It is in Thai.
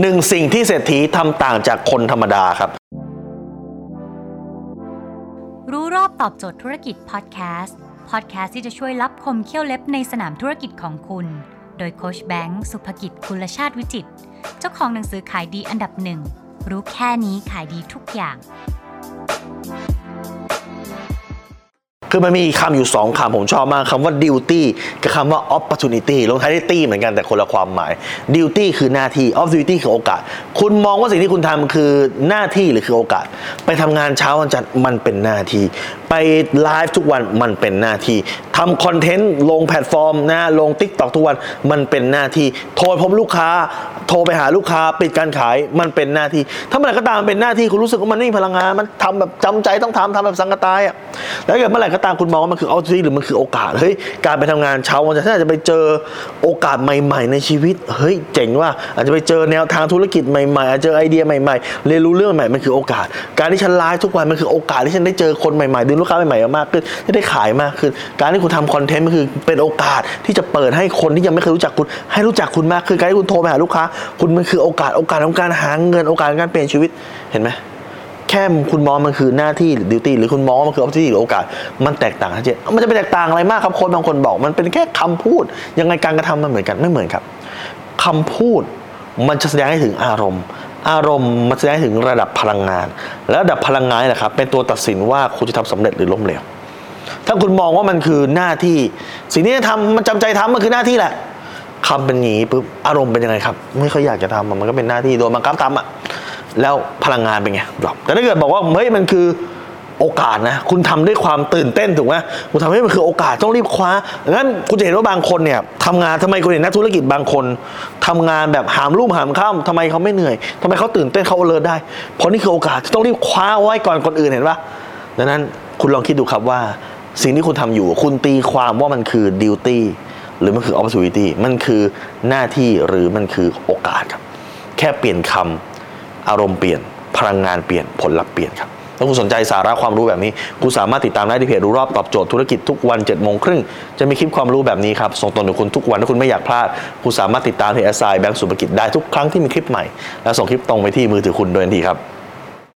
หนึ่งสิ่งที่เศรษฐีทำต่างจากคนธรรมดาครับ รู้รอบตอบโจทย์ธุรกิจพอดแคสต์พอดแคสต์ที่จะช่วยรับคมเขี้ยวเล็บในสนามธุรกิจของคุณ โดยโคชแบงค์สุภกิจคุลชาติวิจิตรเจ้าของหนังสือขายดีอันดับหนึ่งรู้แค่นี้ขายดีทุกอย่าง คือมันมีคำอยู่ 2คำผมชอบมากคำว่า duty กับคำว่า opportunity ลงท้ายด้วย ty เหมือนกันแต่คนละความหมาย duty คือหน้าที่ opportunity คือโอกาส คุณมองว่าสิ่งที่คุณทำคือหน้าที่หรือคือโอกาส ไปทำงานเช้าวันจันทร์มันเป็นหน้าที่ ไปไลฟ์ทุกวันมันเป็นหน้าที่ทำ content ลงแพลตฟอร์มนะลง TikTok ทุกวันมันเป็นหน้าที่ โทรพบลูกค้า โทรไปหาลูกค้าปิดการขายมันเป็นหน้าที่ ถ้าเมื่อไหร่ก็ตามเป็นหน้าที่คุณรู้สึกว่ามันไม่มีพลังงานมันทำแบบจำใจต้องทำทำแบบซังกะตายอะแล้วเกิดเมื่อไหร่ก็ตามคุณมองว่ามันคือ opportunity หรือมันคือโอกาสเฮ้ยการไปทำงานเช้าวันจันทร์ถ้าอาจจะไปเจอโอกาสใหม่ ๆ ในชีวิตเฮ้ยเจ๋งว่าอาจจะไปเจอแนวทางธุรกิจใหม่ๆอาจจะเจอไอเดียใหม่ ๆ เรียนรู้เรื่องใหม่มันคือโอกาส การที่ฉันไลฟ์ทุกวันมันคือโอกาสที่ฉันได้เจอคนใหม่ๆดึงลูกค้าใหม่ๆมากขึ้นที่ได้ขายมากขึ้น การที่คุณทำคอนเทนต์มันคือเป็นโอกาสที่จะเปิดให้คนที่ยังไม่เคยรู้จักคุณให้รู้จักคุณมากขึ้นการที่คุณโทรไปหาลูกค้า คุณมันคือโอกาสโอกาสของการหาเงินโอกาสของการเปลี่ยนชีวิตเห็นไหมแค่คุณมองมันคือหน้าที่หรือดิวตี้หรือคุณมองมันคือ opportunity หรือโอกาส มันแตกต่างชัดเจนมันจะไปแตกต่างอะไรมากครับคนบางคนบอก มันเป็นแค่คำพูด ยังไงการกระทำมันเหมือนกันไม่เหมือนครับคำพูดมันจะแสดงให้ถึงอารมณ์ อารมณ์มันแสดงถึงระดับพลังงาน แล้วระดับพลังงานนี่แหละครับ เป็นตัวตัดสินว่าคุณจะทำสำเร็จหรือล้มเหลว ถ้าคุณมองว่ามันคือหน้าที่ สิ่งที่จะทำมันจำใจทำมันคือหน้าที่แหละคำเป็นอย่างนี้ปุ๊บอารมณ์เป็นยังไงครับ ไม่ค่อยอยากจะทำมันก็เป็นหน้าที่โดนบังคับทำอะแล้วพลังงานเป็นไงดรอปแต่ถ้าเกิดบอกว่าเฮ้ยมันคือ โอกาสนะ คุณทำด้วยความตื่นเต้นถูกไหมคุณทำให้มันคือโอกาสต้องรีบคว้าดังนั้นคุณจะเห็นว่าบางคนเนี่ยทำงานทำไมคุณเห็นนักธุรกิจบางคนทำงานแบบหามรุ่มหามข้ามทำไมเขาไม่เหนื่อยทำไมเขาตื่นเต้นเขาเลิศได้ เพราะนี่คือโอกาสต้องรีบคว้าไว้ก่อนคนอื่นเห็นปะดังนั้นคุณลองคิดดูครับว่า สิ่งที่คุณทำอยู่ คุณตีความว่ามันคือ duty หรือมันคือ opportunity มันคือหน้าที่หรือมันคือโอกาสครับ แค่เปลี่ยนคำอารมณ์เปลี่ยน พลังงานเปลี่ยนผลลัพธ์เปลี่ยนครับ ถ้าคุณสนใจสาระความรู้แบบนี้คุณสามารถติดตามได้ที่เพจรู้รอบตอบโจทย์ธุรกิจทุกวัน7จ็ดโมงครึ่งจะมีคลิปความรู้แบบนี้ครับส่งตรงถึงคุณทุกวันถ้าคุณไม่อยากพลาดคุณสามารถติดตามเพจแอสไซแบงก์สุภกิจได้ทุกครั้งที่มีคลิปใหม่และส่งคลิปตรงไปที่มือถือคุณโดยทันทีครับ